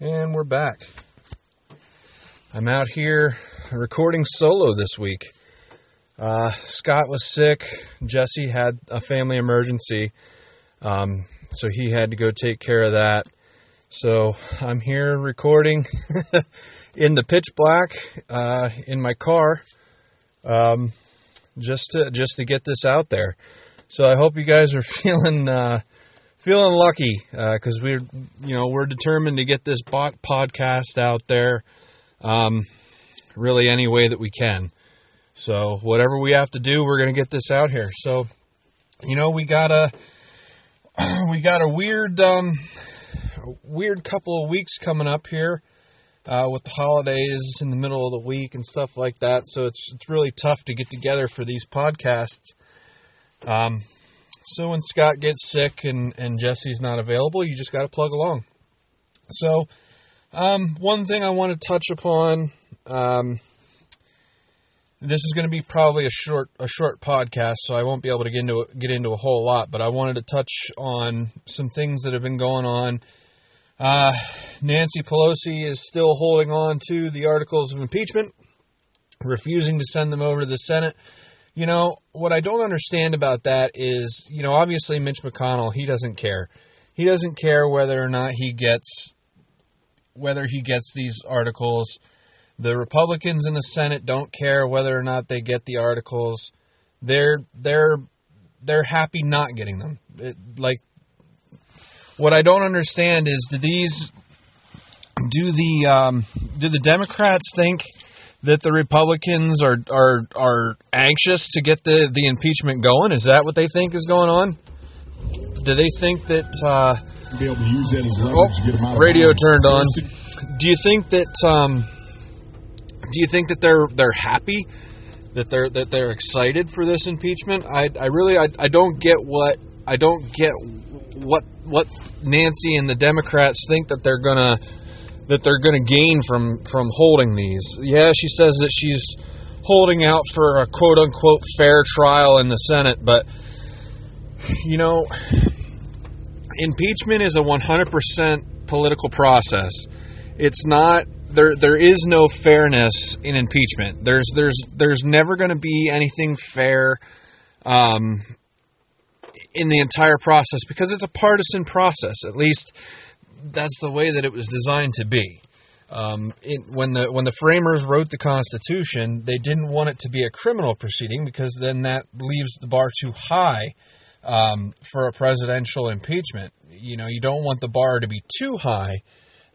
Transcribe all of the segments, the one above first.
And we're back. I'm out here recording solo this week. Uh, Scott was sick. Jesse had a family emergency. Um, so he had to go take care of that. So I'm here recording in the pitch black uh, in my car, um, just to just to get this out there. So I hope you guys are feeling uh, feeling lucky because uh, we're you know we're determined to get this bot podcast out there, um, really any way that we can. So whatever we have to do, we're going to get this out here. So you know we got a we got a weird um, weird couple of weeks coming up here. Uh, with the holidays in the middle of the week and stuff like that, so it's it's really tough to get together for these podcasts. Um, so when Scott gets sick and, and Jesse's not available, you just got to plug along. So, um, one thing I want to touch upon. Um, this is going to be probably a short a short podcast, so I won't be able to get into get into a whole lot. But I wanted to touch on some things that have been going on. Uh, Nancy Pelosi is still holding on to the articles of impeachment, refusing to send them over to the Senate. You know, what I don't understand about that is, you know, obviously Mitch McConnell, he doesn't care. He doesn't care whether or not he gets whether he gets these articles. The Republicans in the Senate don't care whether or not they get the articles. They're they're they're happy not getting them. It, like what I don't understand is do these do the um, do the Democrats think that the Republicans are are are anxious to get the the impeachment going? Is that what they think is going on? Do they think that uh, be able to use that as leverage oh, to get out radio turned on? Do you think that um, do you think that they're they're happy that they're that they're excited for this impeachment? I I really I, I don't get what I don't get what what Nancy and the Democrats think that they're gonna that they're going to gain from from holding these. Yeah, she says that she's holding out for a quote unquote fair trial in the Senate, but you know, impeachment is a 100% political process. It's not there there is no fairness in impeachment. There's there's there's never going to be anything fair um, in the entire process because it's a partisan process. At least that's the way that it was designed to be. Um, it, when the when the framers wrote the Constitution, they didn't want it to be a criminal proceeding because then that leaves the bar too high um, for a presidential impeachment. You know, you don't want the bar to be too high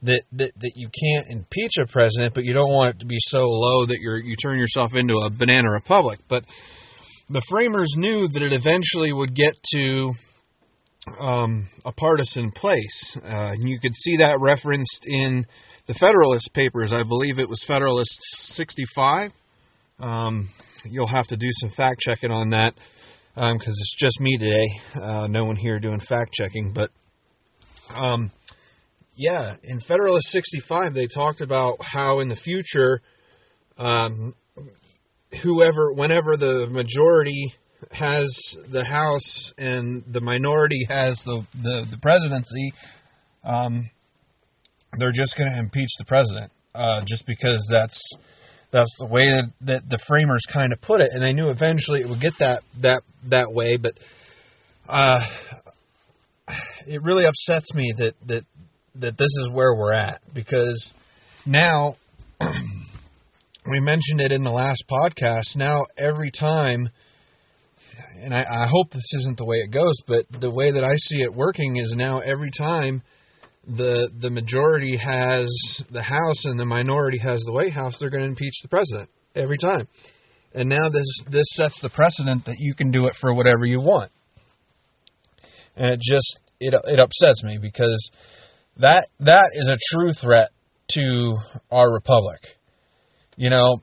that, that that you can't impeach a president, but you don't want it to be so low that you you turn yourself into a banana republic. But the framers knew that it eventually would get to um, a partisan place. Uh, you could see that referenced in the Federalist Papers. I believe it was Federalist 65. Um, you'll have to do some fact checking on that because um, it's just me today. Uh, no one here doing fact checking. But um, yeah, in Federalist 65, they talked about how in the future, um, whoever, whenever the majority has the House and the minority has the the, the presidency, um, they're just going to impeach the president uh, just because that's that's the way that, that the framers kind of put it, and they knew eventually it would get that that that way. But uh, it really upsets me that that that this is where we're at because now we mentioned it in the last podcast. Now every time and I, I hope this isn't the way it goes, but the way that I see it working is now every time the the majority has the House and the minority has the White House, they're going to impeach the president every time. And now this this sets the precedent that you can do it for whatever you want. And it just it it upsets me because that that is a true threat to our republic. You know,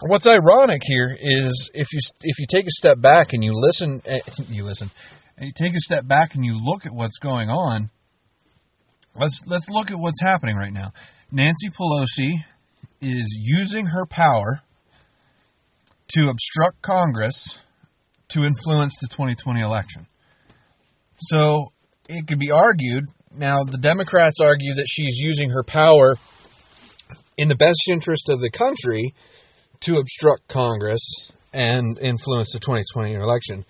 what's ironic here is if you if you take a step back and you listen, eh, you listen, you take a step back and you look at what's going on. Let's let's look at what's happening right now. Nancy Pelosi is using her power to obstruct Congress to influence the 2020 election. So it could be argued Now, the Democrats argue that she's using her power in the best interest of the country to obstruct Congress and influence the 2020 election.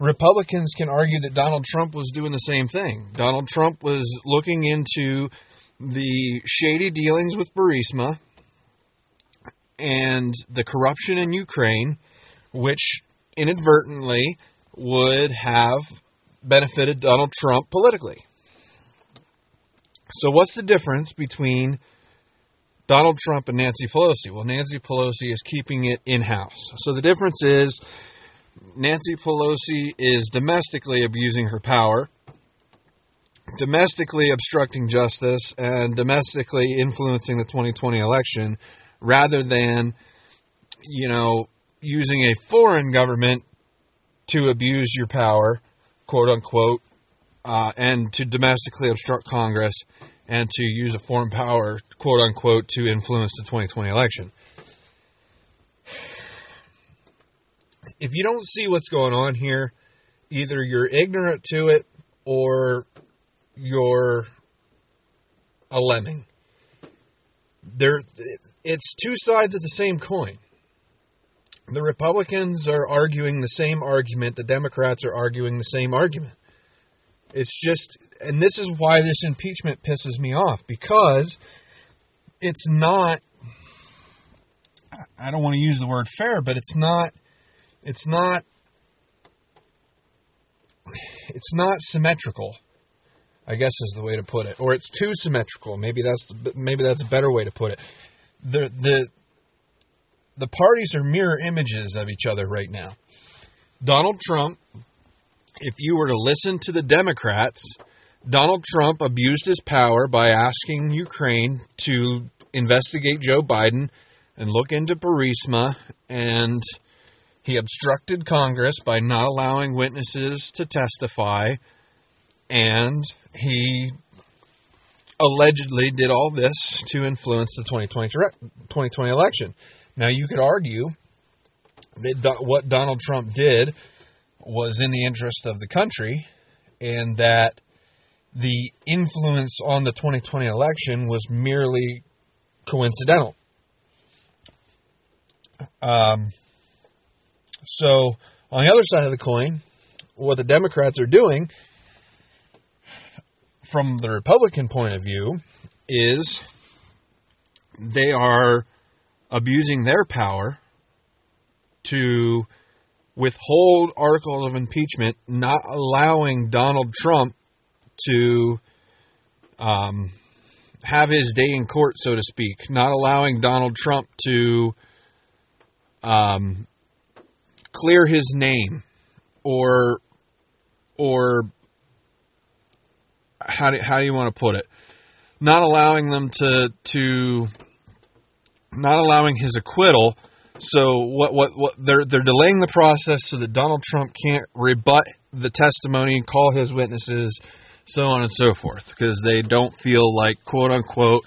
Republicans can argue that Donald Trump was doing the same thing. Donald Trump was looking into the shady dealings with Burisma and the corruption in Ukraine, which inadvertently would have benefited Donald Trump politically. So, what's the difference between Donald Trump and Nancy Pelosi? Well, Nancy Pelosi is keeping it in house. So, the difference is Nancy Pelosi is domestically abusing her power, domestically obstructing justice, and domestically influencing the 2020 election rather than, you know, using a foreign government to abuse your power, quote unquote, uh, and to domestically obstruct Congress and to use a foreign power, quote unquote, to influence the 2020 election. If you don't see what's going on here, either you're ignorant to it or you're a lemming. There, it's two sides of the same coin. The Republicans are arguing the same argument, the Democrats are arguing the same argument. It's just, and this is why this impeachment pisses me off because it's not, I don't want to use the word fair, but it's not, it's not, it's not symmetrical. I guess is the way to put it, or it's too symmetrical. Maybe that's maybe that's a better way to put it. The the the parties are mirror images of each other right now. Donald Trump if you were to listen to the Democrats, Donald Trump abused his power by asking Ukraine to investigate Joe Biden and look into Burisma, and he obstructed Congress by not allowing witnesses to testify, and he allegedly did all this to influence the 2020, 2020 election. Now, you could argue that what Donald Trump did was in the interest of the country and that the influence on the 2020 election was merely coincidental. Um, so, on the other side of the coin, what the Democrats are doing, from the Republican point of view, is they are abusing their power to withhold articles of impeachment, not allowing Donald Trump to um, have his day in court, so to speak, not allowing Donald Trump to um, clear his name or or how do, how do you want to put it? Not allowing them to to not allowing his acquittal so what what what they're they're delaying the process so that Donald Trump can't rebut the testimony, and call his witnesses, so on and so forth, because they don't feel like quote unquote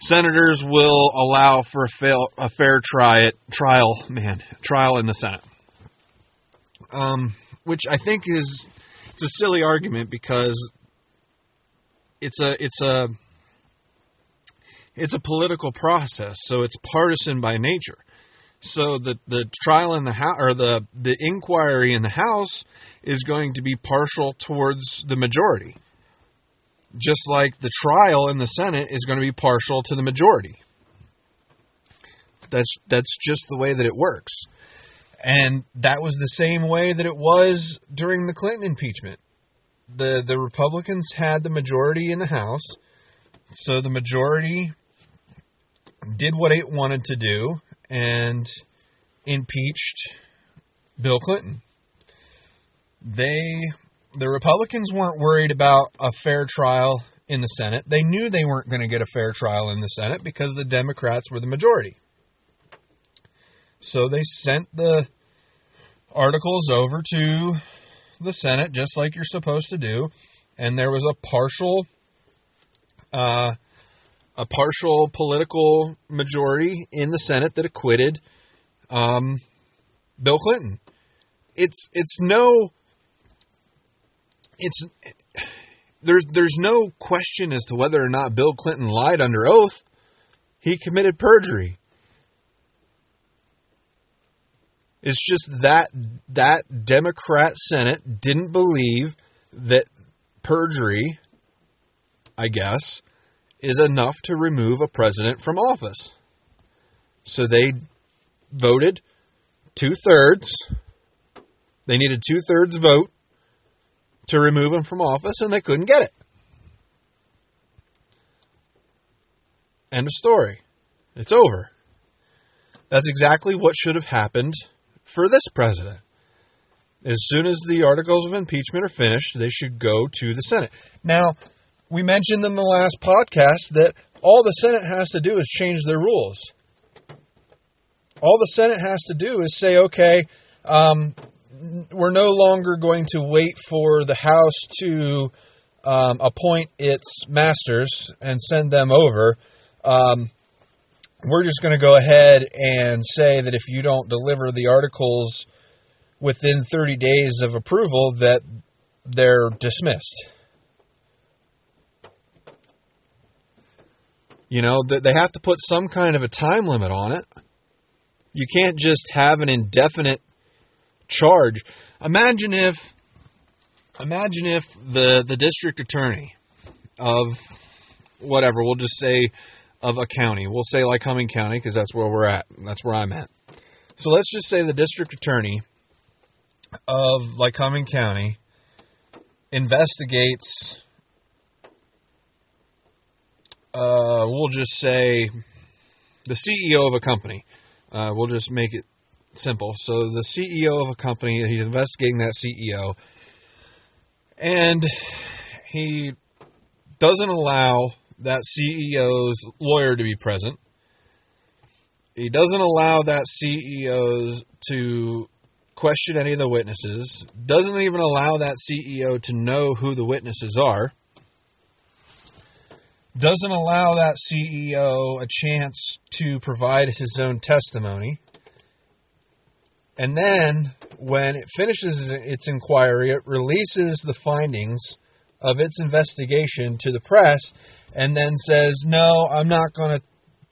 senators will allow for a, fail, a fair try trial man trial in the Senate. Um, which I think is it's a silly argument because it's a it's a it's a political process, so it's partisan by nature. So the the trial in the house or the the inquiry in the House is going to be partial towards the majority, just like the trial in the Senate is going to be partial to the majority. That's that's just the way that it works, and that was the same way that it was during the Clinton impeachment. the The Republicans had the majority in the House, so the majority did what it wanted to do and impeached Bill Clinton. They, the Republicans weren't worried about a fair trial in the Senate. They knew they weren't going to get a fair trial in the Senate because the Democrats were the majority. So they sent the articles over to the Senate, just like you're supposed to do, and there was a partial uh, a partial political majority in the Senate that acquitted um, Bill Clinton. It's it's no it's there's there's no question as to whether or not Bill Clinton lied under oath. He committed perjury. It's just that that Democrat Senate didn't believe that perjury, I guess, is enough to remove a president from office. So they voted two thirds. They needed two thirds vote to remove him from office, and they couldn't get it. End of story. It's over. That's exactly what should have happened for this president. As soon as the articles of impeachment are finished, they should go to the Senate. Now, we mentioned in the last podcast that all the Senate has to do is change their rules. All the Senate has to do is say, okay, um, we're no longer going to wait for the House to um, appoint its masters and send them over. Um, we're just going to go ahead and say that if you don't deliver the articles within 30 days of approval, that they're dismissed. You know, they have to put some kind of a time limit on it. You can't just have an indefinite charge. Imagine if imagine if the the district attorney of whatever, we'll just say of a county. We'll say like Lycoming County because that's where we're at. That's where I'm at. So let's just say the district attorney of Lycoming County investigates, uh, we'll just say the CEO of a company. Uh, we'll just make it simple. So the CEO of a company, he's investigating that CEO, and he doesn't allow that CEO's lawyer to be present. He doesn't allow that CEO to question any of the witnesses, doesn't even allow that CEO to know who the witnesses are, doesn't allow that CEO a chance to provide his own testimony. And then, when it finishes its inquiry, it releases the findings of its investigation to the press and then says, "No, I'm not going to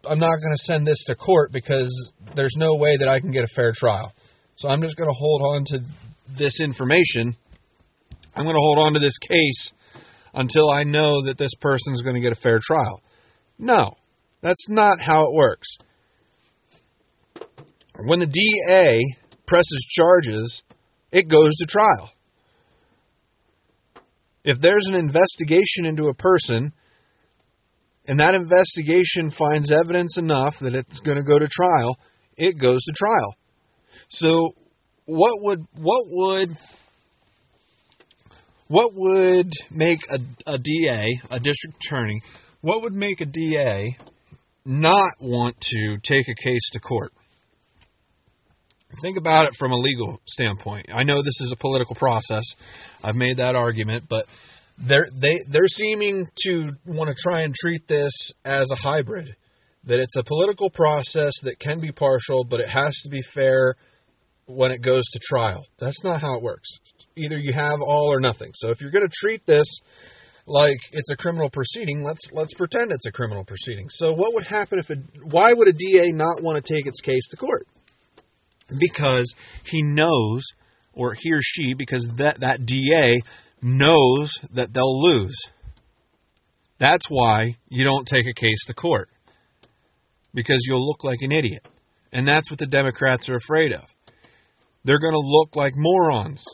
I'm not going to send this to court because there's no way that I can get a fair trial. So I'm just going to hold on to this information. I'm going to hold on to this case until I know that this person's going to get a fair trial." No. That's not how it works. When the DA presses charges, it goes to trial. If there's an investigation into a person and that investigation finds evidence enough that it's going to go to trial, it goes to trial. So what would what would what would make a, a DA, a district attorney, what would make a DA not want to take a case to court? Think about it from a legal standpoint. I know this is a political process. I've made that argument, but they're they they're seeming to want to try and treat this as a hybrid that it's a political process that can be partial but it has to be fair when it goes to trial that's not how it works either you have all or nothing so if you're going to treat this like it's a criminal proceeding let's let's pretend it's a criminal proceeding so what would happen if a why would a DA not want to take its case to court because he knows or he or she because that that DA knows that they'll lose. That's why you don't take a case to court. Because you'll look like an idiot. And that's what the Democrats are afraid of. They're going to look like morons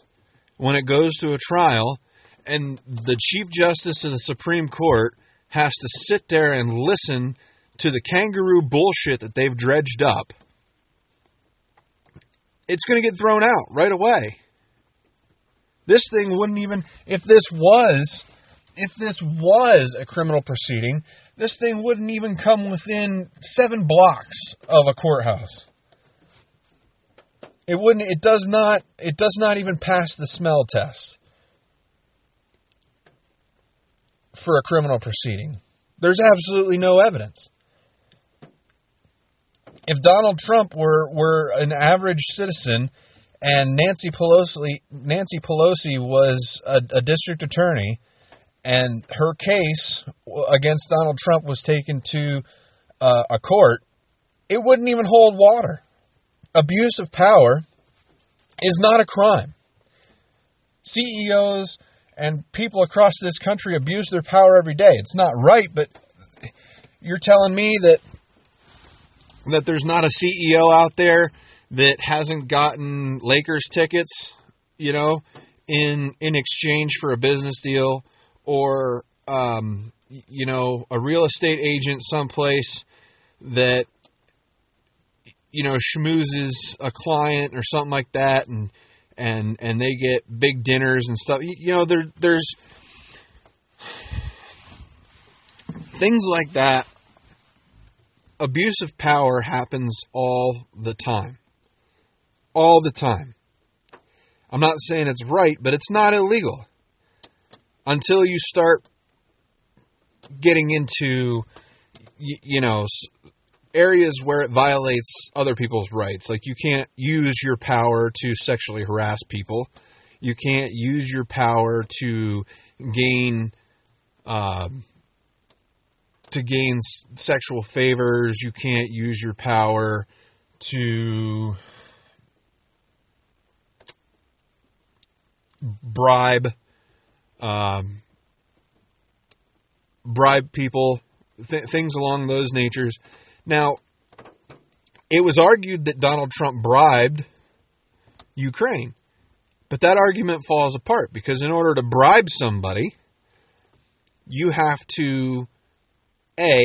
when it goes to a trial and the Chief Justice of the Supreme Court has to sit there and listen to the kangaroo bullshit that they've dredged up. It's going to get thrown out right away. This thing wouldn't even if this was if this was a criminal proceeding, this thing wouldn't even come within 7 blocks of a courthouse. It wouldn't it does not it does not even pass the smell test for a criminal proceeding. There's absolutely no evidence. If Donald Trump were were an average citizen and Nancy Pelosi Nancy Pelosi was a, a district attorney, and her case against Donald Trump was taken to uh, a court, it wouldn't even hold water. Abuse of power is not a crime. CEOs and people across this country abuse their power every day. It's not right, but you're telling me that that there's not a CEO out there that hasn't gotten Lakers tickets, you know, in in exchange for a business deal or um, you know, a real estate agent someplace that you know schmoozes a client or something like that and and and they get big dinners and stuff. You know, there there's things like that. Abuse of power happens all the time. All the time. I'm not saying it's right, but it's not illegal. Until you start getting into, you, you know, areas where it violates other people's rights. Like you can't use your power to sexually harass people. You can't use your power to gain uh, to gain sexual favors. You can't use your power to bribe um, bribe people, th- things along those natures. Now, it was argued that Donald Trump bribed Ukraine. But that argument falls apart because in order to bribe somebody, you have to A,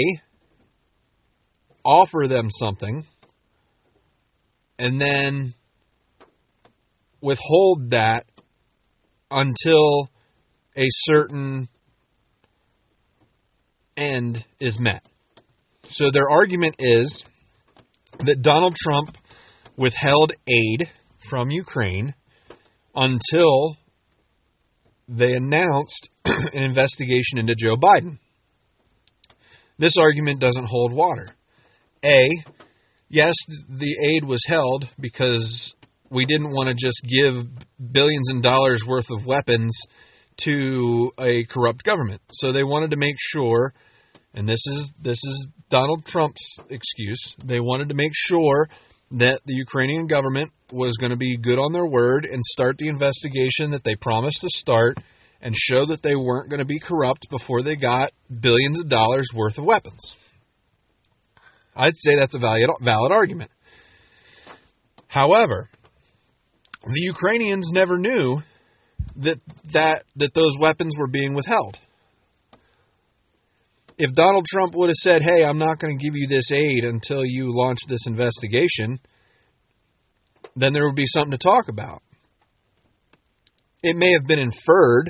offer them something, and then withhold that until a certain end is met. So their argument is that Donald Trump withheld aid from Ukraine until they announced an investigation into Joe Biden. This argument doesn't hold water. A, yes, the aid was held because we didn't want to just give billions in dollars worth of weapons to a corrupt government. So they wanted to make sure and this is this is Donald Trump's excuse. They wanted to make sure that the Ukrainian government was going to be good on their word and start the investigation that they promised to start and show that they weren't going to be corrupt before they got billions of dollars worth of weapons. I'd say that's a valid, valid argument. However, the Ukrainians never knew that, that, that those weapons were being withheld if Donald Trump would have said, hey, I'm not going to give you this aid until you launch this investigation, then there would be something to talk about. It may have been inferred,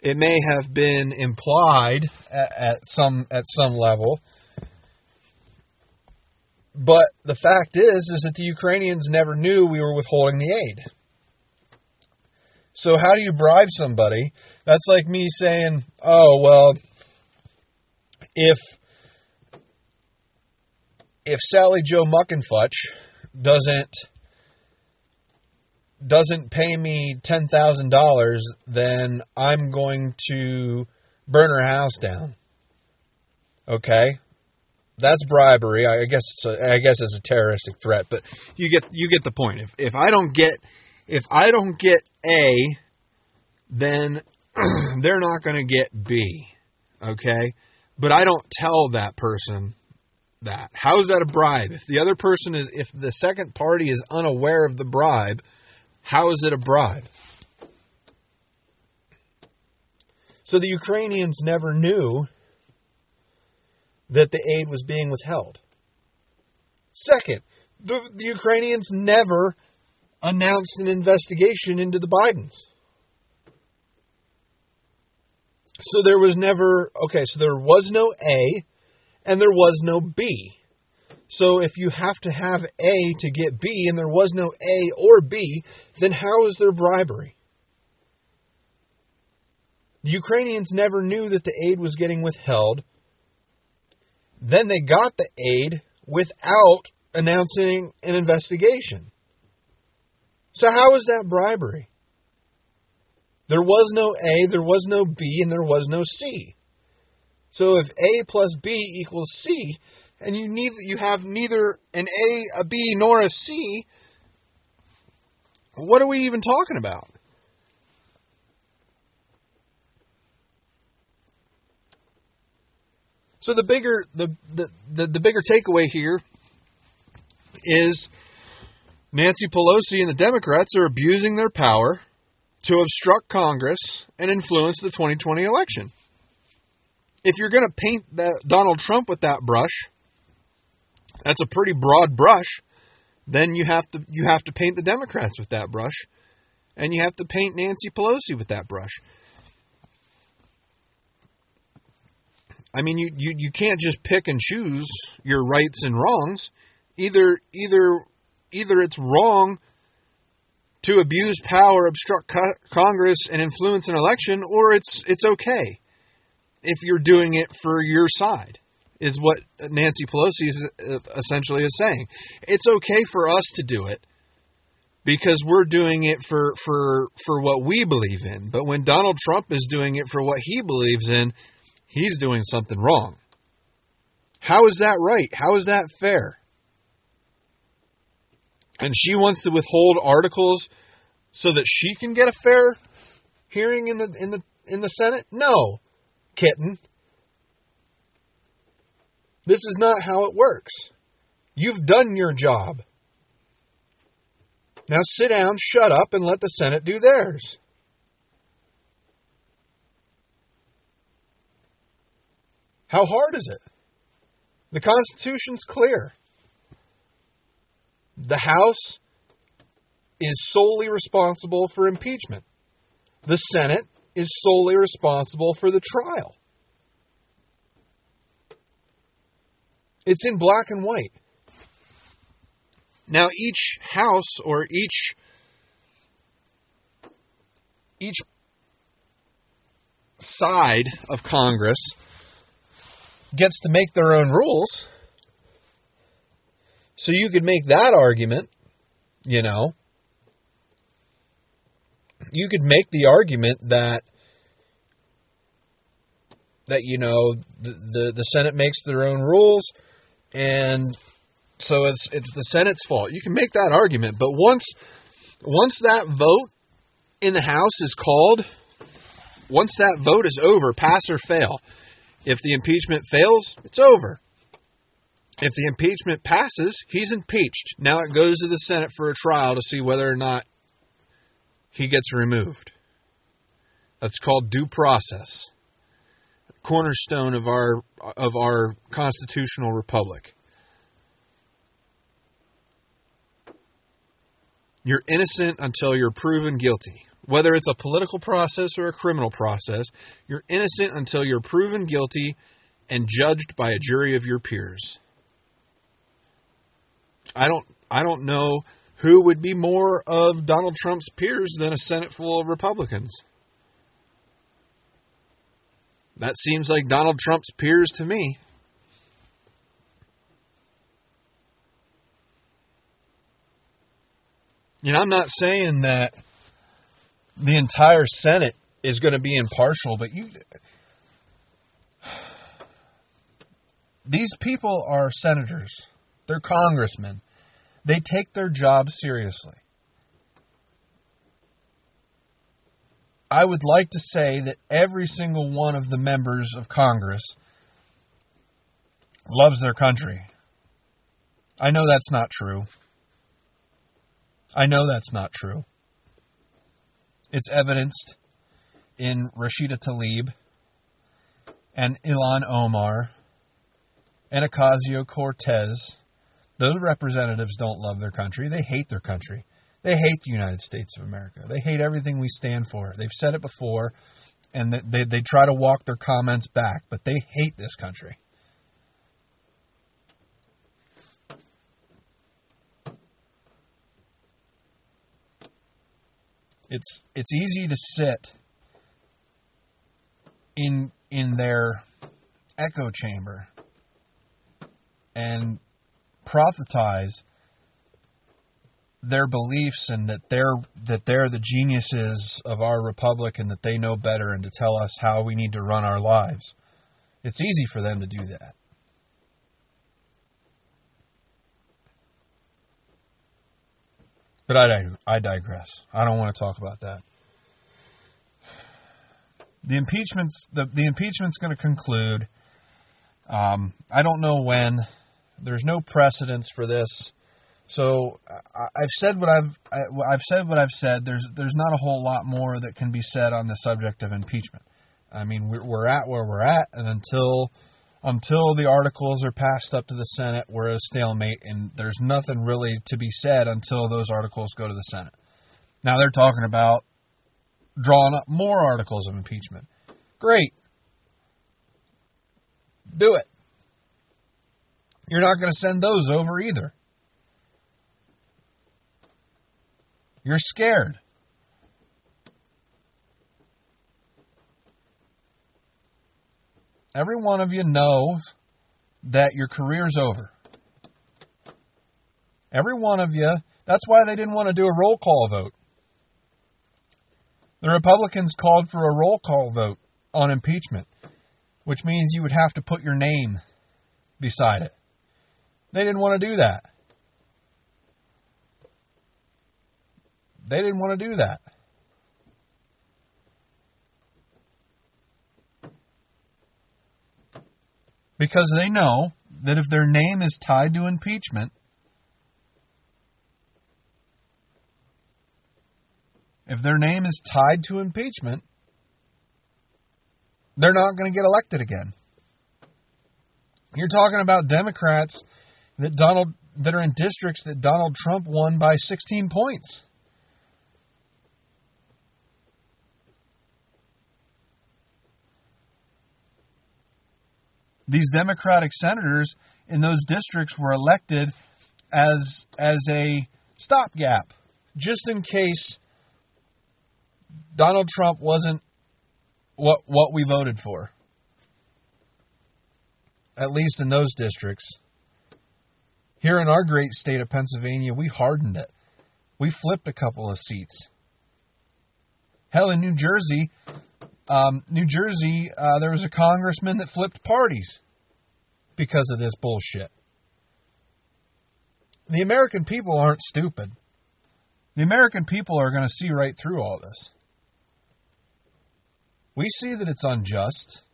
it may have been implied at, at some at some level. But the fact is is that the Ukrainians never knew we were withholding the aid. So how do you bribe somebody? That's like me saying, "Oh, well, if if Sally Joe Muckenfutch doesn't doesn't pay me ten thousand dollars, then I'm going to burn her house down." Okay, that's bribery. I guess it's a, I guess it's a terroristic threat, but you get you get the point. If if I don't get if I don't get A, then they're not going to get B. Okay? But I don't tell that person that. How is that a bribe? If the other person is, if the second party is unaware of the bribe, how is it a bribe? So the Ukrainians never knew that the aid was being withheld. Second, the, the Ukrainians never announced an investigation into the Bidens. So there was never, okay, so there was no A and there was no B. So if you have to have A to get B and there was no A or B, then how is there bribery? The Ukrainians never knew that the aid was getting withheld. Then they got the aid without announcing an investigation. So, how is that bribery? There was no A, there was no B, and there was no C. So if A plus B equals C, and you need you have neither an A, a B, nor a C, what are we even talking about? So the bigger the, the, the, the bigger takeaway here is Nancy Pelosi and the Democrats are abusing their power to obstruct Congress and influence the 2020 election. If you're going to paint that Donald Trump with that brush, that's a pretty broad brush. Then you have to you have to paint the Democrats with that brush, and you have to paint Nancy Pelosi with that brush. I mean, you, you, you can't just pick and choose your rights and wrongs. Either either either it's wrong to abuse power, obstruct co- Congress, and influence an election, or it's it's okay if you're doing it for your side. Is what Nancy Pelosi is uh, essentially is saying. It's okay for us to do it because we're doing it for for for what we believe in. But when Donald Trump is doing it for what he believes in, he's doing something wrong. How is that right? How is that fair? And she wants to withhold articles so that she can get a fair hearing in the in the in the Senate? No, kitten. This is not how it works. You've done your job. Now sit down, shut up, and let the Senate do theirs. How hard is it? The Constitution's clear. The House is solely responsible for impeachment. The Senate is solely responsible for the trial. It's in black and white. Now each house or each each side of Congress gets to make their own rules. So you could make that argument, you know. You could make the argument that that you know the, the, the Senate makes their own rules and so it's it's the Senate's fault. You can make that argument, but once once that vote in the House is called, once that vote is over, pass or fail, if the impeachment fails, it's over. If the impeachment passes, he's impeached. Now it goes to the Senate for a trial to see whether or not he gets removed. That's called due process. Cornerstone of our of our constitutional republic. You're innocent until you're proven guilty. Whether it's a political process or a criminal process, you're innocent until you're proven guilty and judged by a jury of your peers. I don't I don't know who would be more of Donald Trump's peers than a Senate full of Republicans. That seems like Donald Trump's peers to me. You know, I'm not saying that the entire Senate is going to be impartial, but you these people are senators. They're congressmen. They take their job seriously. I would like to say that every single one of the members of Congress loves their country. I know that's not true. I know that's not true. It's evidenced in Rashida Tlaib and Ilhan Omar and Ocasio Cortez. Those representatives don't love their country. They hate their country. They hate the United States of America. They hate everything we stand for. They've said it before, and they, they try to walk their comments back, but they hate this country. It's it's easy to sit in in their echo chamber and prophesize their beliefs and that they're that they're the geniuses of our republic and that they know better and to tell us how we need to run our lives. It's easy for them to do that. But I, I digress. I don't want to talk about that. The impeachment's the, the impeachment's going to conclude. Um, I don't know when. There's no precedence for this. So I've said what I've I've said what I've said. There's there's not a whole lot more that can be said on the subject of impeachment. I mean we're, at where we're at, and until until the articles are passed up to the Senate, we're at a stalemate, and there's nothing really to be said until those articles go to the Senate. Now they're talking about drawing up more articles of impeachment. Great, do it. You're not going to send those over either. You're scared. Every one of you knows that your career's over. Every one of you, that's why they didn't want to do a roll call vote. The Republicans called for a roll call vote on impeachment, which means you would have to put your name beside it. They didn't want to do that. They didn't want to do that. Because they know that if their name is tied to impeachment, if their name is tied to impeachment, they're not going to get elected again. You're talking about Democrats that Donald that are in districts that Donald Trump won by 16 points. these Democratic senators in those districts were elected as as a stopgap, just in case Donald Trump wasn't what what we voted for. At least in those districts. Here in our great state of Pennsylvania, we hardened it. We flipped a couple of seats. Hell, in New Jersey, um, New Jersey, uh, there was a congressman that flipped parties because of this bullshit. The American people aren't stupid. The American people are going to see right through all this. We see that it's unjust.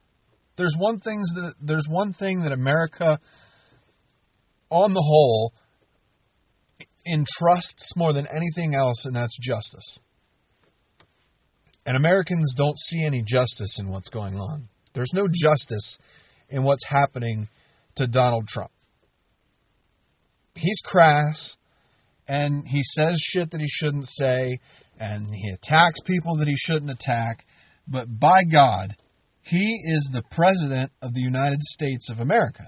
There's one things that there's one thing that America on the whole entrusts more than anything else and that's justice. And Americans don't see any justice in what's going on. There's no justice in what's happening to Donald Trump. He's crass and he says shit that he shouldn't say and he attacks people that he shouldn't attack. But by God, he is the President of the United States of America.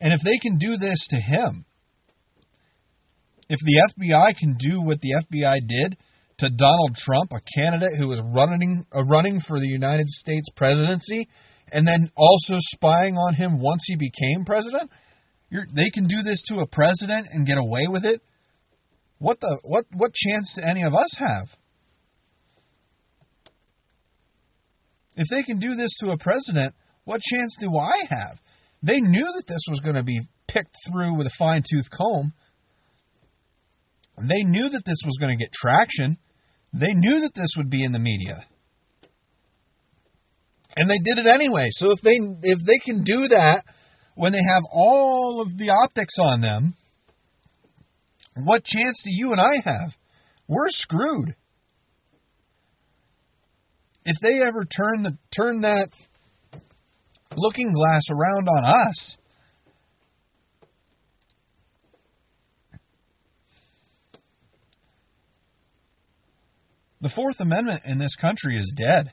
And if they can do this to him, if the FBI can do what the FBI did to Donald Trump, a candidate who was running uh, running for the United States presidency, and then also spying on him once he became president, they can do this to a president and get away with it. What the what what chance do any of us have? If they can do this to a president, what chance do I have? They knew that this was going to be picked through with a fine tooth comb. They knew that this was going to get traction. They knew that this would be in the media. And they did it anyway. So if they if they can do that when they have all of the optics on them, what chance do you and I have? We're screwed. If they ever turn the turn that looking glass around on us, The Fourth Amendment in this country is dead.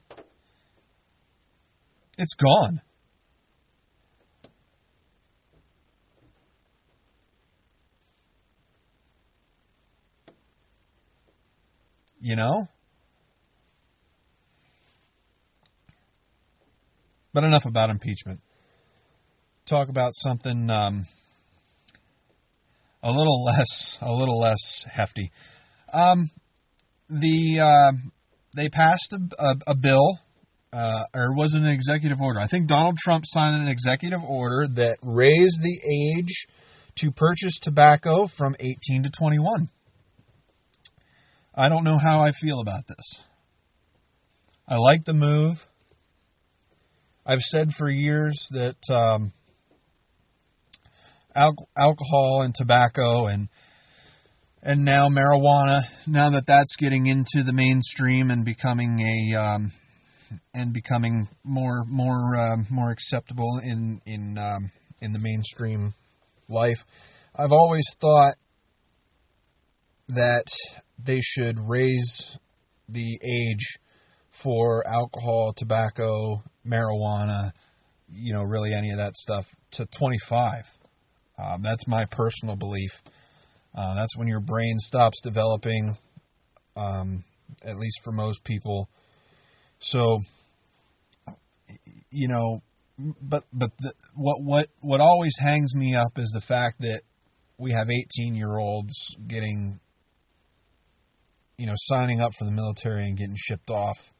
It's gone. You know? But enough about impeachment. Talk about something um, a little less a little less hefty. Um, the uh, they passed a, a, a bill, uh, or was it an executive order? I think Donald Trump signed an executive order that raised the age to purchase tobacco from 18 to 21. I don't know how I feel about this. I like the move. I've said for years that um, al- alcohol and tobacco and and now marijuana, now that that's getting into the mainstream and becoming a um, and becoming more more um, more acceptable in in um, in the mainstream life, I've always thought that they should raise the age for alcohol, tobacco, marijuana, you know, really any of that stuff to 25. Um, that's my personal belief. Uh, that's when your brain stops developing, um, at least for most people. So, you know, but but the, what what what always hangs me up is the fact that we have 18 year olds getting, you know, signing up for the military and getting shipped off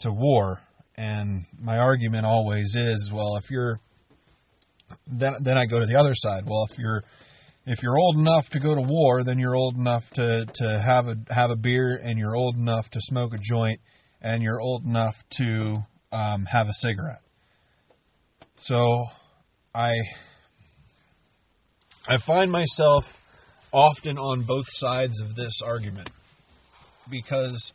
to war. And my argument always is, well, if you're then then I go to the other side. Well, if you're if you're old enough to go to war, then you're old enough to, to have a have a beer, and you're old enough to smoke a joint, and you're old enough to um, have a cigarette. So, I I find myself often on both sides of this argument because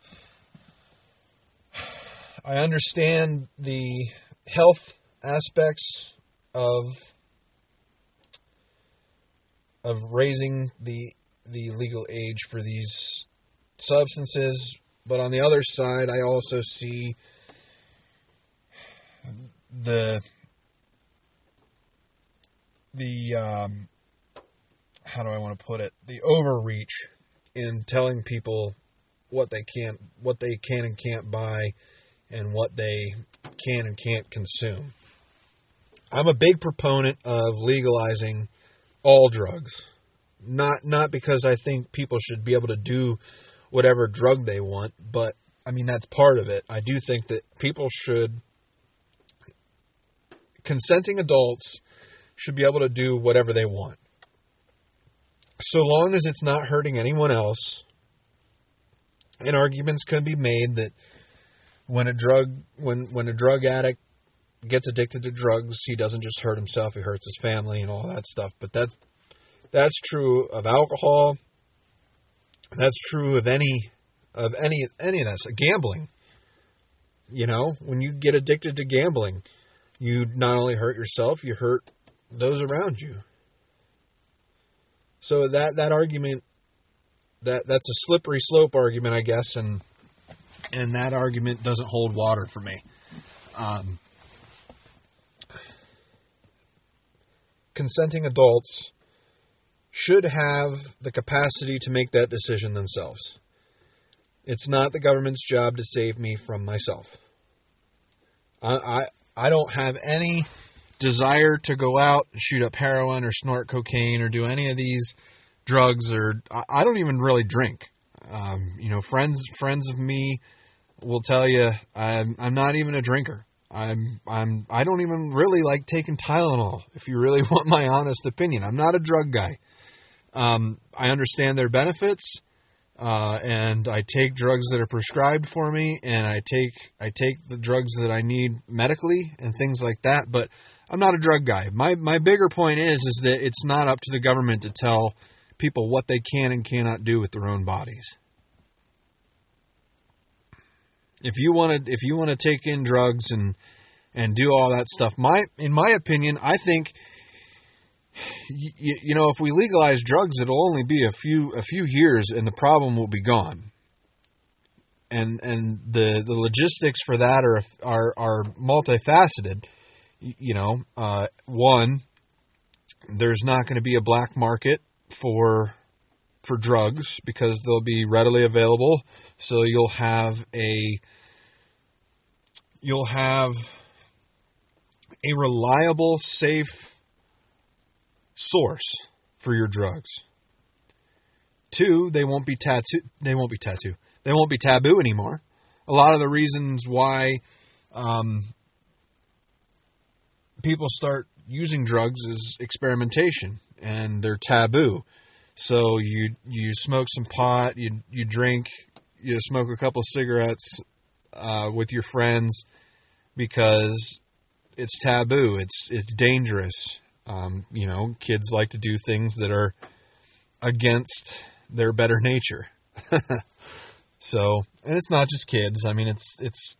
I understand the health aspects of of raising the the legal age for these substances, but on the other side, I also see the the um, how do I want to put it? The overreach in telling people what they can't what they can and can't buy and what they can and can't consume. I'm a big proponent of legalizing all drugs. Not not because I think people should be able to do whatever drug they want, but I mean that's part of it. I do think that people should consenting adults should be able to do whatever they want. So long as it's not hurting anyone else. And arguments can be made that when a drug when when a drug addict gets addicted to drugs, he doesn't just hurt himself, he hurts his family and all that stuff. But that's that's true of alcohol. That's true of any of any any of that. Gambling. You know, when you get addicted to gambling, you not only hurt yourself, you hurt those around you. So that that argument that that's a slippery slope argument, I guess, and and that argument doesn't hold water for me. Um, consenting adults should have the capacity to make that decision themselves. It's not the government's job to save me from myself. I, I, I don't have any desire to go out and shoot up heroin or snort cocaine or do any of these drugs or I don't even really drink. Um, you know, friends friends of me will tell you I'm I'm not even a drinker. I'm I'm I don't even really like taking Tylenol. If you really want my honest opinion, I'm not a drug guy. Um, I understand their benefits, uh, and I take drugs that are prescribed for me, and I take I take the drugs that I need medically and things like that. But I'm not a drug guy. My my bigger point is is that it's not up to the government to tell people what they can and cannot do with their own bodies. If you want to if you want to take in drugs and and do all that stuff, my in my opinion, I think you, you know if we legalize drugs, it'll only be a few a few years, and the problem will be gone. And and the the logistics for that are are are multifaceted. You know, uh, one, there's not going to be a black market for for drugs because they'll be readily available. So you'll have a you'll have a reliable, safe source for your drugs. Two, they won't be tattoo. They won't be tattoo. They won't be taboo anymore. A lot of the reasons why um, people start using drugs is experimentation, and they're taboo. So you you smoke some pot, you you drink, you smoke a couple of cigarettes uh, with your friends because it's taboo. It's it's dangerous. Um, you know, kids like to do things that are against their better nature. so, and it's not just kids. I mean, it's it's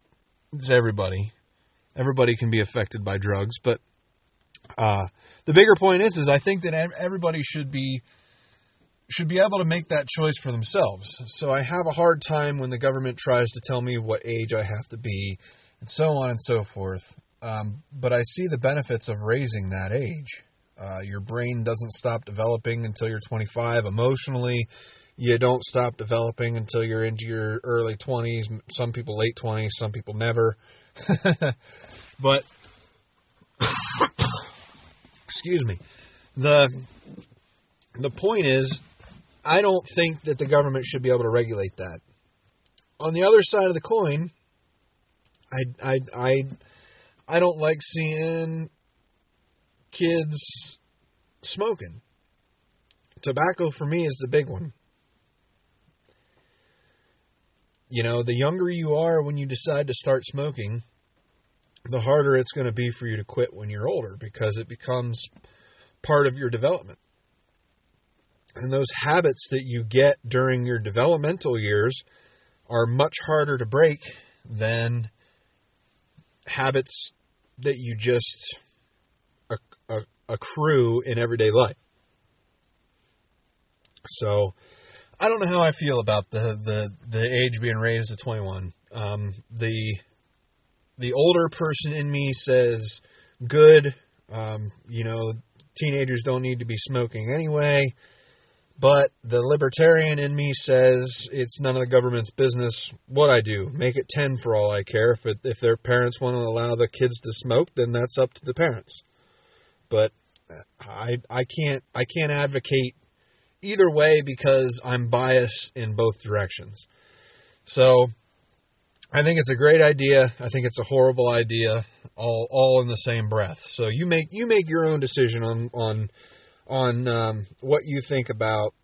it's everybody. Everybody can be affected by drugs, but uh, the bigger point is, is I think that everybody should be should be able to make that choice for themselves. So I have a hard time when the government tries to tell me what age I have to be, and so on and so forth. Um, but I see the benefits of raising that age. Uh, your brain doesn't stop developing until you're 25. Emotionally, you don't stop developing until you're into your early 20s. Some people late 20s, some people never. but excuse me. The the point is I don't think that the government should be able to regulate that. On the other side of the coin, I I I I don't like seeing kids smoking. Tobacco for me is the big one. You know, the younger you are when you decide to start smoking, the harder it's going to be for you to quit when you're older because it becomes part of your development. And those habits that you get during your developmental years are much harder to break than habits that you just accrue in everyday life. So, I don't know how I feel about the the, the age being raised to 21. Um, the the older person in me says, "Good, um, you know, teenagers don't need to be smoking anyway." But the libertarian in me says it's none of the government's business what I do. Make it 10 for all I care. If, it, if their parents want to allow the kids to smoke, then that's up to the parents. But uh, I, I can't I can't advocate either way because I'm biased in both directions. So I think it's a great idea. I think it's a horrible idea. All all in the same breath. So you make you make your own decision on on on um, what you think about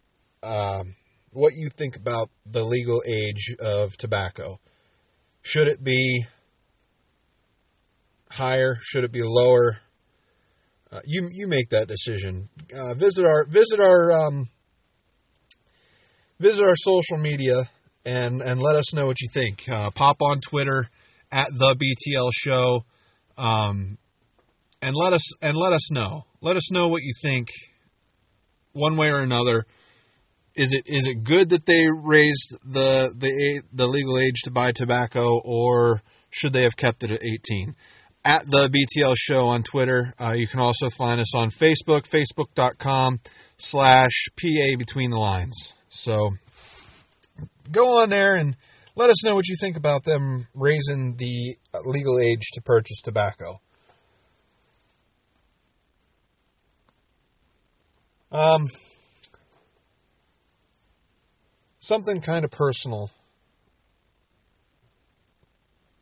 um, what you think about the legal age of tobacco. Should it be higher? Should it be lower? Uh, you you make that decision. Uh, visit our visit our um, visit our social media and and let us know what you think. Uh, pop on Twitter at the BTL Show, um, and let us and let us know. Let us know what you think one way or another. Is it is it good that they raised the the the legal age to buy tobacco, or should they have kept it at 18? At the BTL Show on Twitter. Uh, you can also find us on Facebook, facebook.com slash PA Between the Lines. So go on there and let us know what you think about them raising the legal age to purchase tobacco. Um, something kind of personal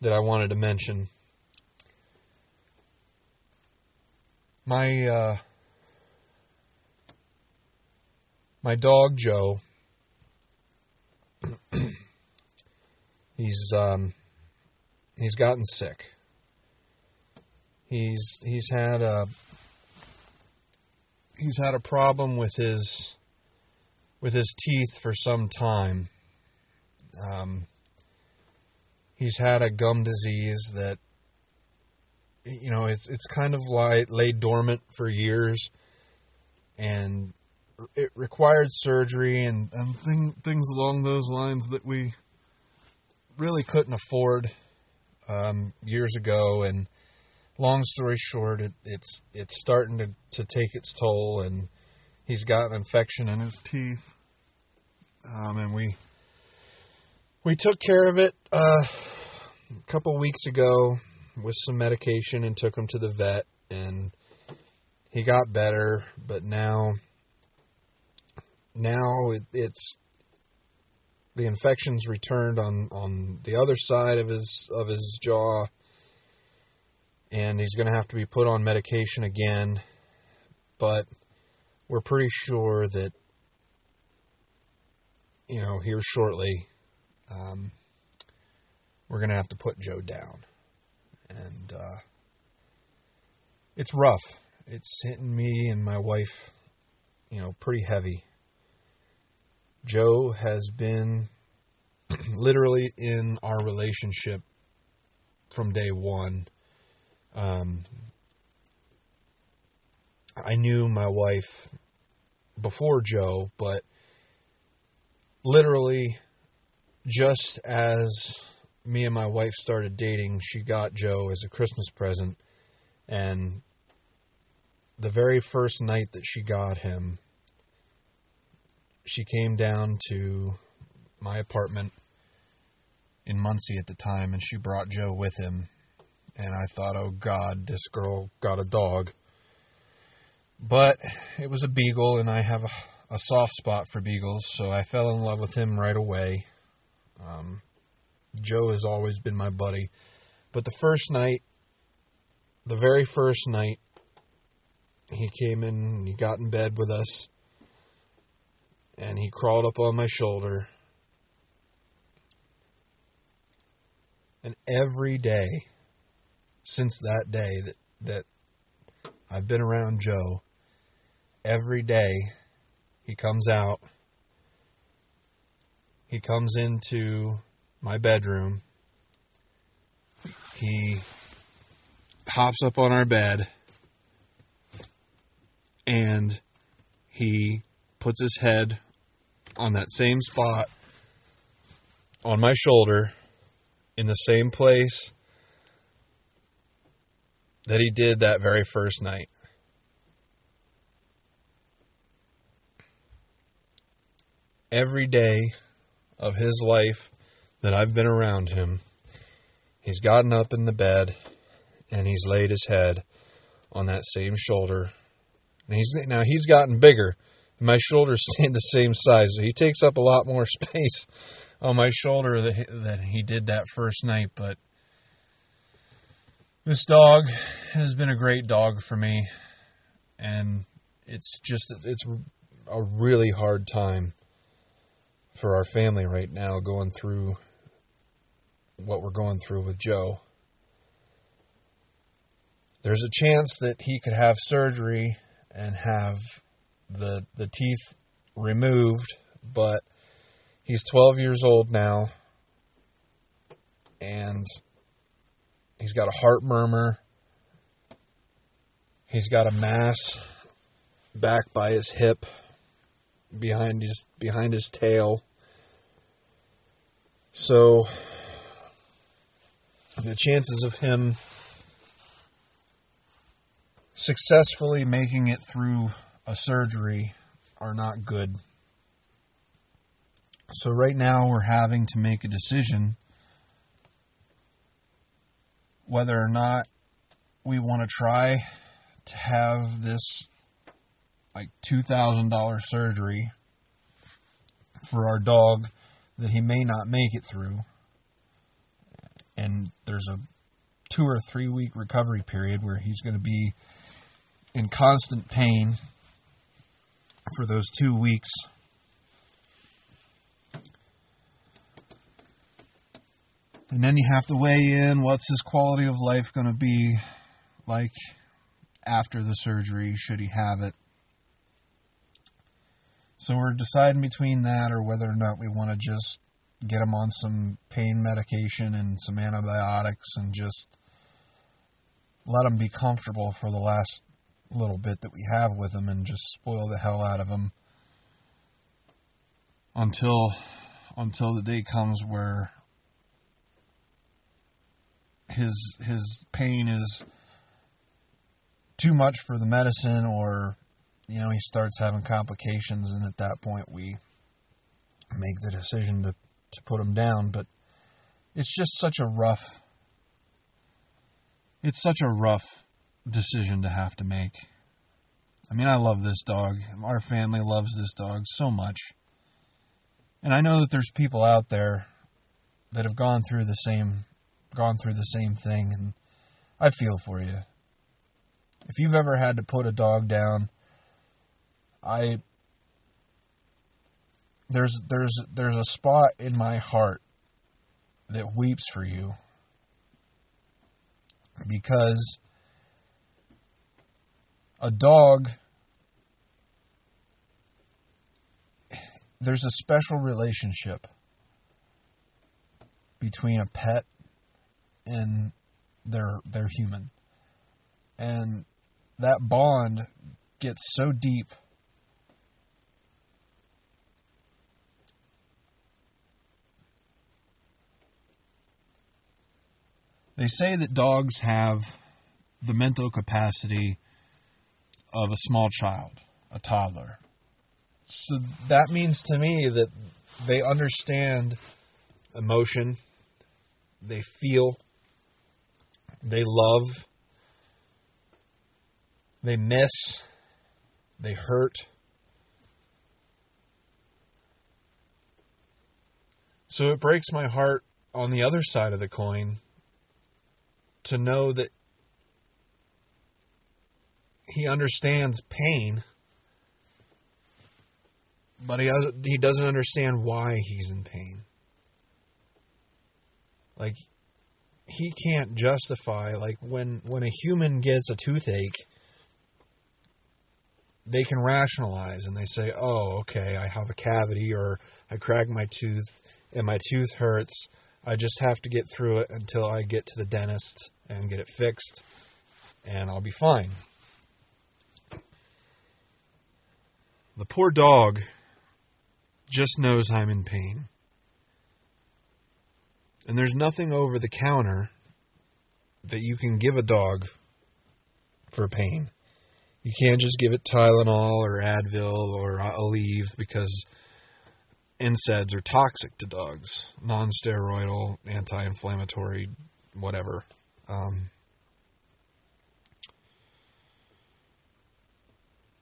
that I wanted to mention. My uh, my dog Joe. he's um, he's gotten sick. He's he's had a he's had a problem with his with his teeth for some time. Um, he's had a gum disease that you know it's it's kind of like laid dormant for years, and it required surgery and and thing, things along those lines that we really couldn't afford um, years ago. And long story short, it, it's it's starting to to take its toll, and he's got an infection in his teeth. Um, and we we took care of it uh, a couple weeks ago with some medication and took him to the vet, and he got better. But now now it, it's the infections returned on on the other side of his of his jaw and he's going to have to be put on medication again but we're pretty sure that you know here shortly um, we're going to have to put Joe down. And uh, it's rough. It's hitting me and my wife you know pretty heavy. Joe has been literally in our relationship from day one. Um, I knew my wife before Joe, but literally just as me and my wife started dating, she got Joe as a Christmas present. And the very first night that she got him, she came down to my apartment in Muncie at the time, and she brought Joe with him. And I thought, oh God, this girl got a dog. But it was a beagle, and I have a, a soft spot for beagles, so I fell in love with him right away. Um, Joe has always been my buddy. But the first night, the very first night, he came in, he got in bed with us and he crawled up on my shoulder. And every day since that day that, that I've been around Joe, every day he comes out, he comes into my bedroom, he hops up on our bed, and he puts his head on that same spot on my shoulder in the same place that he did that very first night. Every day of his life that I've been around him, he's gotten up in the bed and he's laid his head on that same shoulder. And he's now he's gotten bigger my shoulders stayed the same size. He takes up a lot more space on my shoulder than he did that first night, but this dog has been a great dog for me, and it's just it's a really hard time for our family right now going through what we're going through with Joe. There's a chance that he could have surgery and have the the teeth removed, but he's 12 years old now, and he's got a heart murmur. He's got a mass back by his hip, behind his behind his tail. So the chances of him successfully making it through a surgery are not good. So, right now, we're having to make a decision whether or not we want to try to have this like $2,000 surgery for our dog that he may not make it through. And there's a two or three week recovery period where he's going to be in constant pain for those two weeks. And then you have to weigh in what's his quality of life going to be like after the surgery, should he have it. So we're deciding between that or whether or not we want to just get him on some pain medication and some antibiotics and just let him be comfortable for the last little bit that we have with him and just spoil the hell out of him until until the day comes where his his pain is too much for the medicine or you know he starts having complications and at that point we make the decision to to put him down but it's just such a rough it's such a rough decision to have to make. I mean, I love this dog. Our family loves this dog so much. And I know that there's people out there that have gone through the same gone through the same thing and I feel for you. If you've ever had to put a dog down, I there's there's there's a spot in my heart that weeps for you because a dog there's a special relationship between a pet and their their human. And that bond gets so deep They say that dogs have the mental capacity of a small child, a toddler. So that means to me that they understand emotion, they feel, they love, they miss, they hurt. So it breaks my heart on the other side of the coin to know that he understands pain, but he he doesn't understand why he's in pain. Like he can't justify like when when a human gets a toothache they can rationalize and they say, "Oh, okay, I have a cavity or I cracked my tooth and my tooth hurts. I just have to get through it until I get to the dentist and get it fixed, and I'll be fine. The poor dog just knows I'm in pain. And there's nothing over the counter that you can give a dog for pain. You can't just give it Tylenol or Advil or Aleve because NSAIDs are toxic to dogs. Non steroidal, anti inflammatory, whatever. Um,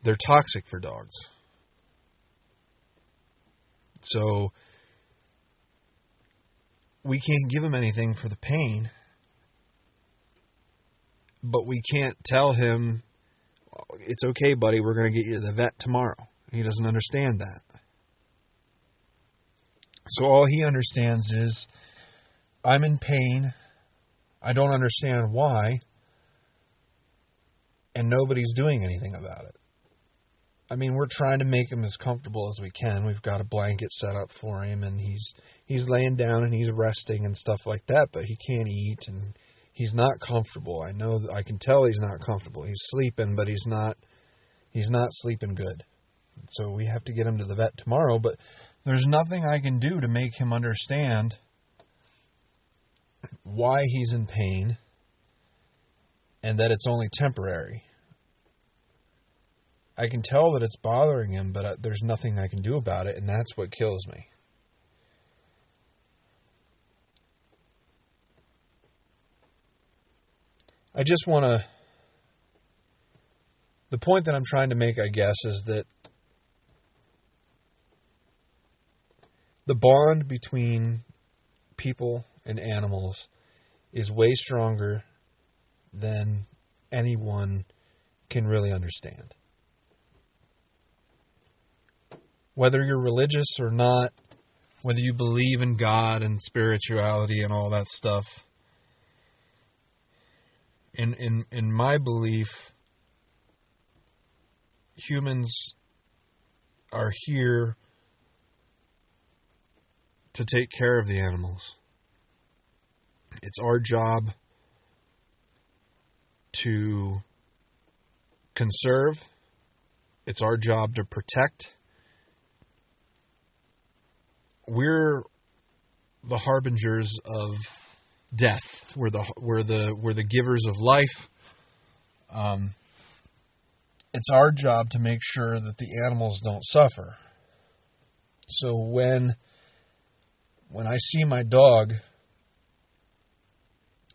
they're toxic for dogs. So we can't give him anything for the pain, but we can't tell him it's okay, buddy, we're going to get you to the vet tomorrow. He doesn't understand that. So all he understands is I'm in pain. I don't understand why. And nobody's doing anything about it. I mean, we're trying to make him as comfortable as we can. We've got a blanket set up for him and he's he's laying down and he's resting and stuff like that, but he can't eat and he's not comfortable. I know I can tell he's not comfortable. He's sleeping, but he's not he's not sleeping good. So we have to get him to the vet tomorrow, but there's nothing I can do to make him understand why he's in pain and that it's only temporary. I can tell that it's bothering him, but uh, there's nothing I can do about it, and that's what kills me. I just want to. The point that I'm trying to make, I guess, is that the bond between people and animals is way stronger than anyone can really understand. Whether you're religious or not, whether you believe in God and spirituality and all that stuff, in in in my belief, humans are here to take care of the animals. It's our job to conserve, it's our job to protect. We're the harbingers of death. We're the we're the we're the givers of life. Um, it's our job to make sure that the animals don't suffer. So when when I see my dog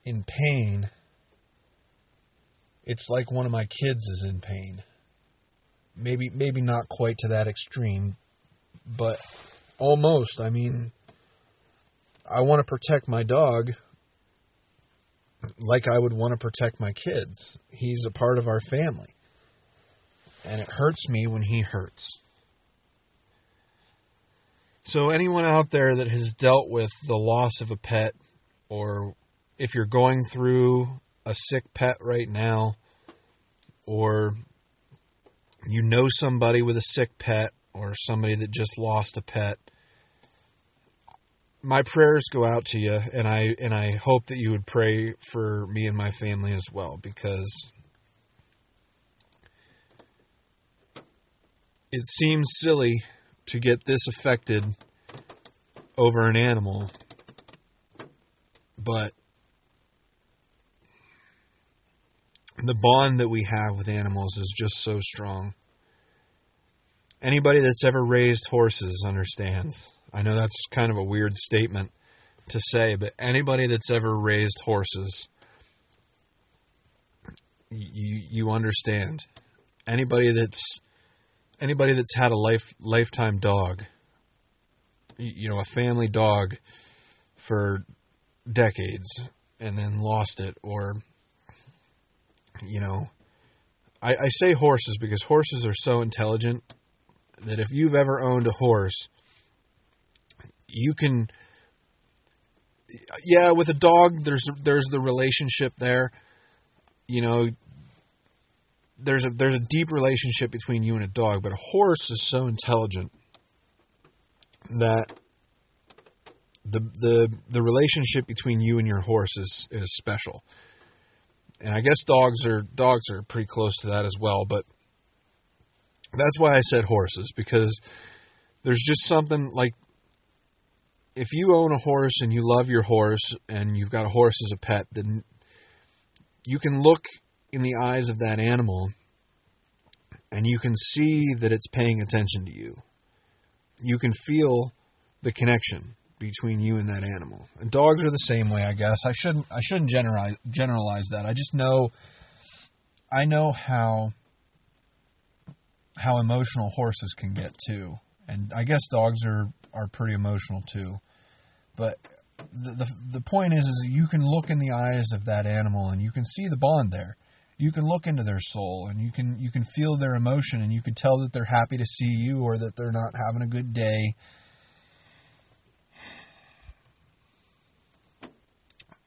in pain, it's like one of my kids is in pain. maybe maybe not quite to that extreme, but almost. I mean, I want to protect my dog like I would want to protect my kids. He's a part of our family. And it hurts me when he hurts. So, anyone out there that has dealt with the loss of a pet, or if you're going through a sick pet right now, or you know somebody with a sick pet, or somebody that just lost a pet, my prayers go out to you, and I and I hope that you would pray for me and my family as well, because it seems silly to get this affected over an animal, but the bond that we have with animals is just so strong. Anybody that's ever raised horses understands. I know that's kind of a weird statement to say, but anybody that's ever raised horses, you you understand. Anybody that's anybody that's had a life lifetime dog, you know, a family dog for decades and then lost it, or you know, I, I say horses because horses are so intelligent that if you've ever owned a horse, you can yeah with a dog there's there's the relationship there you know there's a there's a deep relationship between you and a dog, but a horse is so intelligent that the the the relationship between you and your horse is is special. And I guess dogs are dogs are pretty close to that as well, but that's why I said horses because there's just something like if you own a horse and you love your horse and you've got a horse as a pet, then you can look in the eyes of that animal and you can see that it's paying attention to you. You can feel the connection between you and that animal. And dogs are the same way, I guess. I shouldn't I shouldn't generalize generalize that. I just know I know how how emotional horses can get too. And I guess dogs are are pretty emotional too. But the, the the point is is you can look in the eyes of that animal and you can see the bond there you can look into their soul and you can you can feel their emotion and you can tell that they're happy to see you or that they're not having a good day.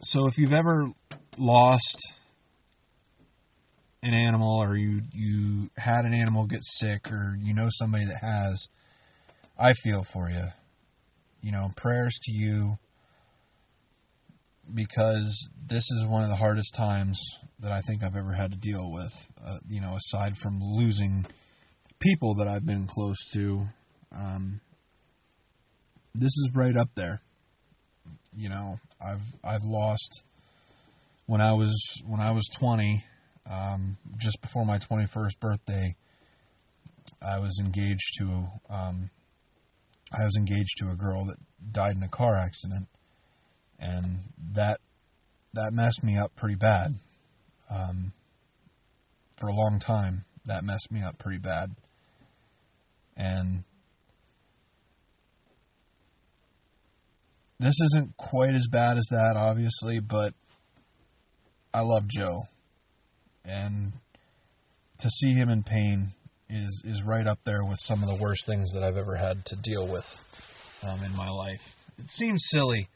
So if you've ever lost an animal or you you had an animal get sick or you know somebody that has I feel for you. You know, prayers to you because this is one of the hardest times that I think I've ever had to deal with. Uh, you know, aside from losing people that I've been close to, um, this is right up there. You know, I've I've lost when I was when I was 20, um, just before my 21st birthday. I was engaged to um, I was engaged to a girl that died in a car accident, and that that messed me up pretty bad. Um, for a long time, that messed me up pretty bad, and this isn't quite as bad as that, obviously, but I love Joe, and to see him in pain is is right up there with some of the worst things that I've ever had to deal with um, in my life. It seems silly.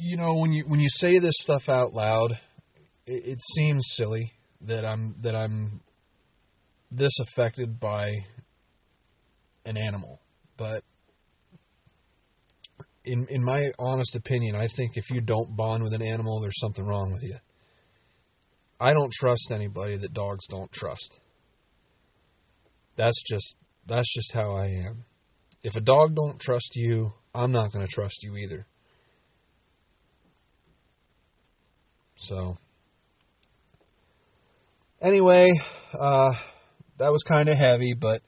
You know when you when you say this stuff out loud, it, it seems silly that I'm that I'm this affected by an animal, but in in my honest opinion, I think if you don't bond with an animal, there's something wrong with you. I don't trust anybody that dogs don't trust. That's just that's just how I am. If a dog don't trust you, I'm not going to trust you either. So, anyway, uh, that was kind of heavy, but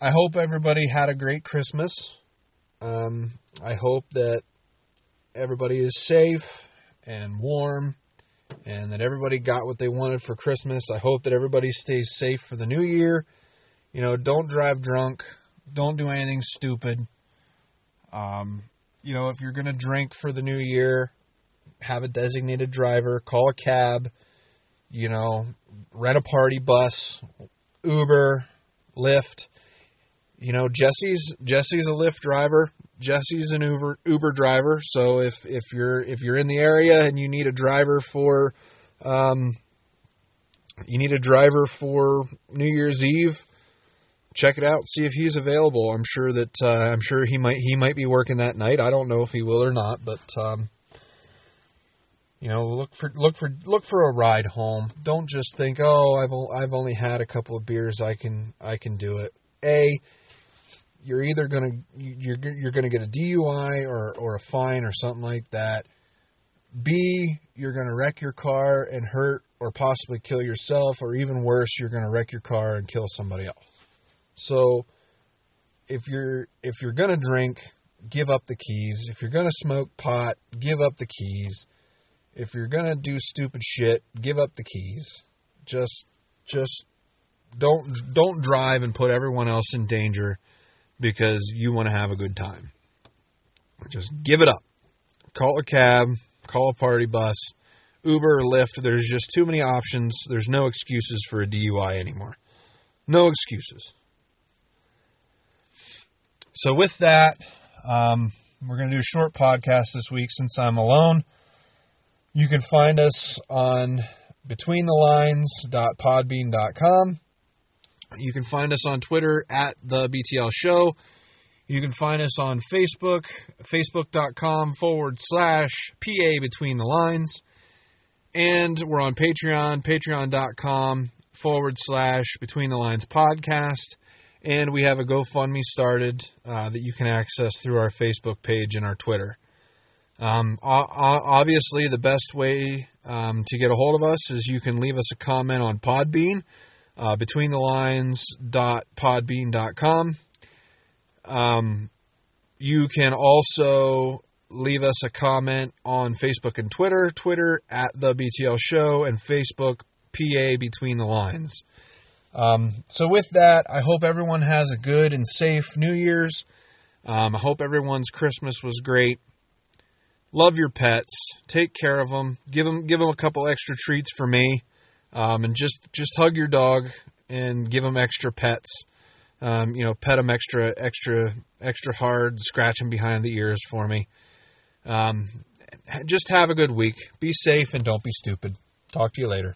I hope everybody had a great Christmas. Um, I hope that everybody is safe and warm and that everybody got what they wanted for Christmas. I hope that everybody stays safe for the new year. You know, don't drive drunk. Don't do anything stupid. Um, you know, if you're going to drink for the new year, have a designated driver, call a cab, you know, rent a party bus, Uber, Lyft. You know, Jesse's Jesse's a Lyft driver. Jesse's an Uber Uber driver. So if if you're if you're in the area and you need a driver for um, you need a driver for New Year's Eve, check it out. See if he's available. I'm sure that uh, I'm sure he might he might be working that night. I don't know if he will or not, but um, you know, look for look for look for a ride home. Don't just think, "Oh, I've I've only had a couple of beers. I can I can do it." A you're either going to you're you're going to get a DUI or or a fine or something like that. B, you're going to wreck your car and hurt or possibly kill yourself or even worse, you're going to wreck your car and kill somebody else. So if you're if you're going to drink, give up the keys. If you're going to smoke pot, give up the keys. If you're going to do stupid shit, give up the keys. Just just don't don't drive and put everyone else in danger because you want to have a good time. Just give it up. Call a cab, call a party bus, Uber or Lyft. There's just too many options. There's no excuses for a DUI anymore. No excuses. So, with that, um, we're going to do a short podcast this week since I'm alone. You can find us on betweenthelines.podbean.com. You can find us on Twitter at the BTL Show. You can find us on Facebook, facebook.com forward slash PA Between the Lines. And we're on Patreon, patreon.com forward slash Between the Lines podcast. And we have a GoFundMe started uh, that you can access through our Facebook page and our Twitter. Um, obviously, the best way um, to get a hold of us is you can leave us a comment on Podbean uh, betweenthelines.podbean.com. Um, you can also leave us a comment on Facebook and Twitter. Twitter at the BTL Show and Facebook PA Between the Lines. Um, so with that, I hope everyone has a good and safe New Year's. Um, I hope everyone's Christmas was great. Love your pets. Take care of them. Give them give them a couple extra treats for me um, and just just hug your dog and give them extra pets. Um, you know, pet them extra, extra, extra hard, scratch them behind the ears for me. Um, just have a good week. Be safe and don't be stupid. Talk to you later.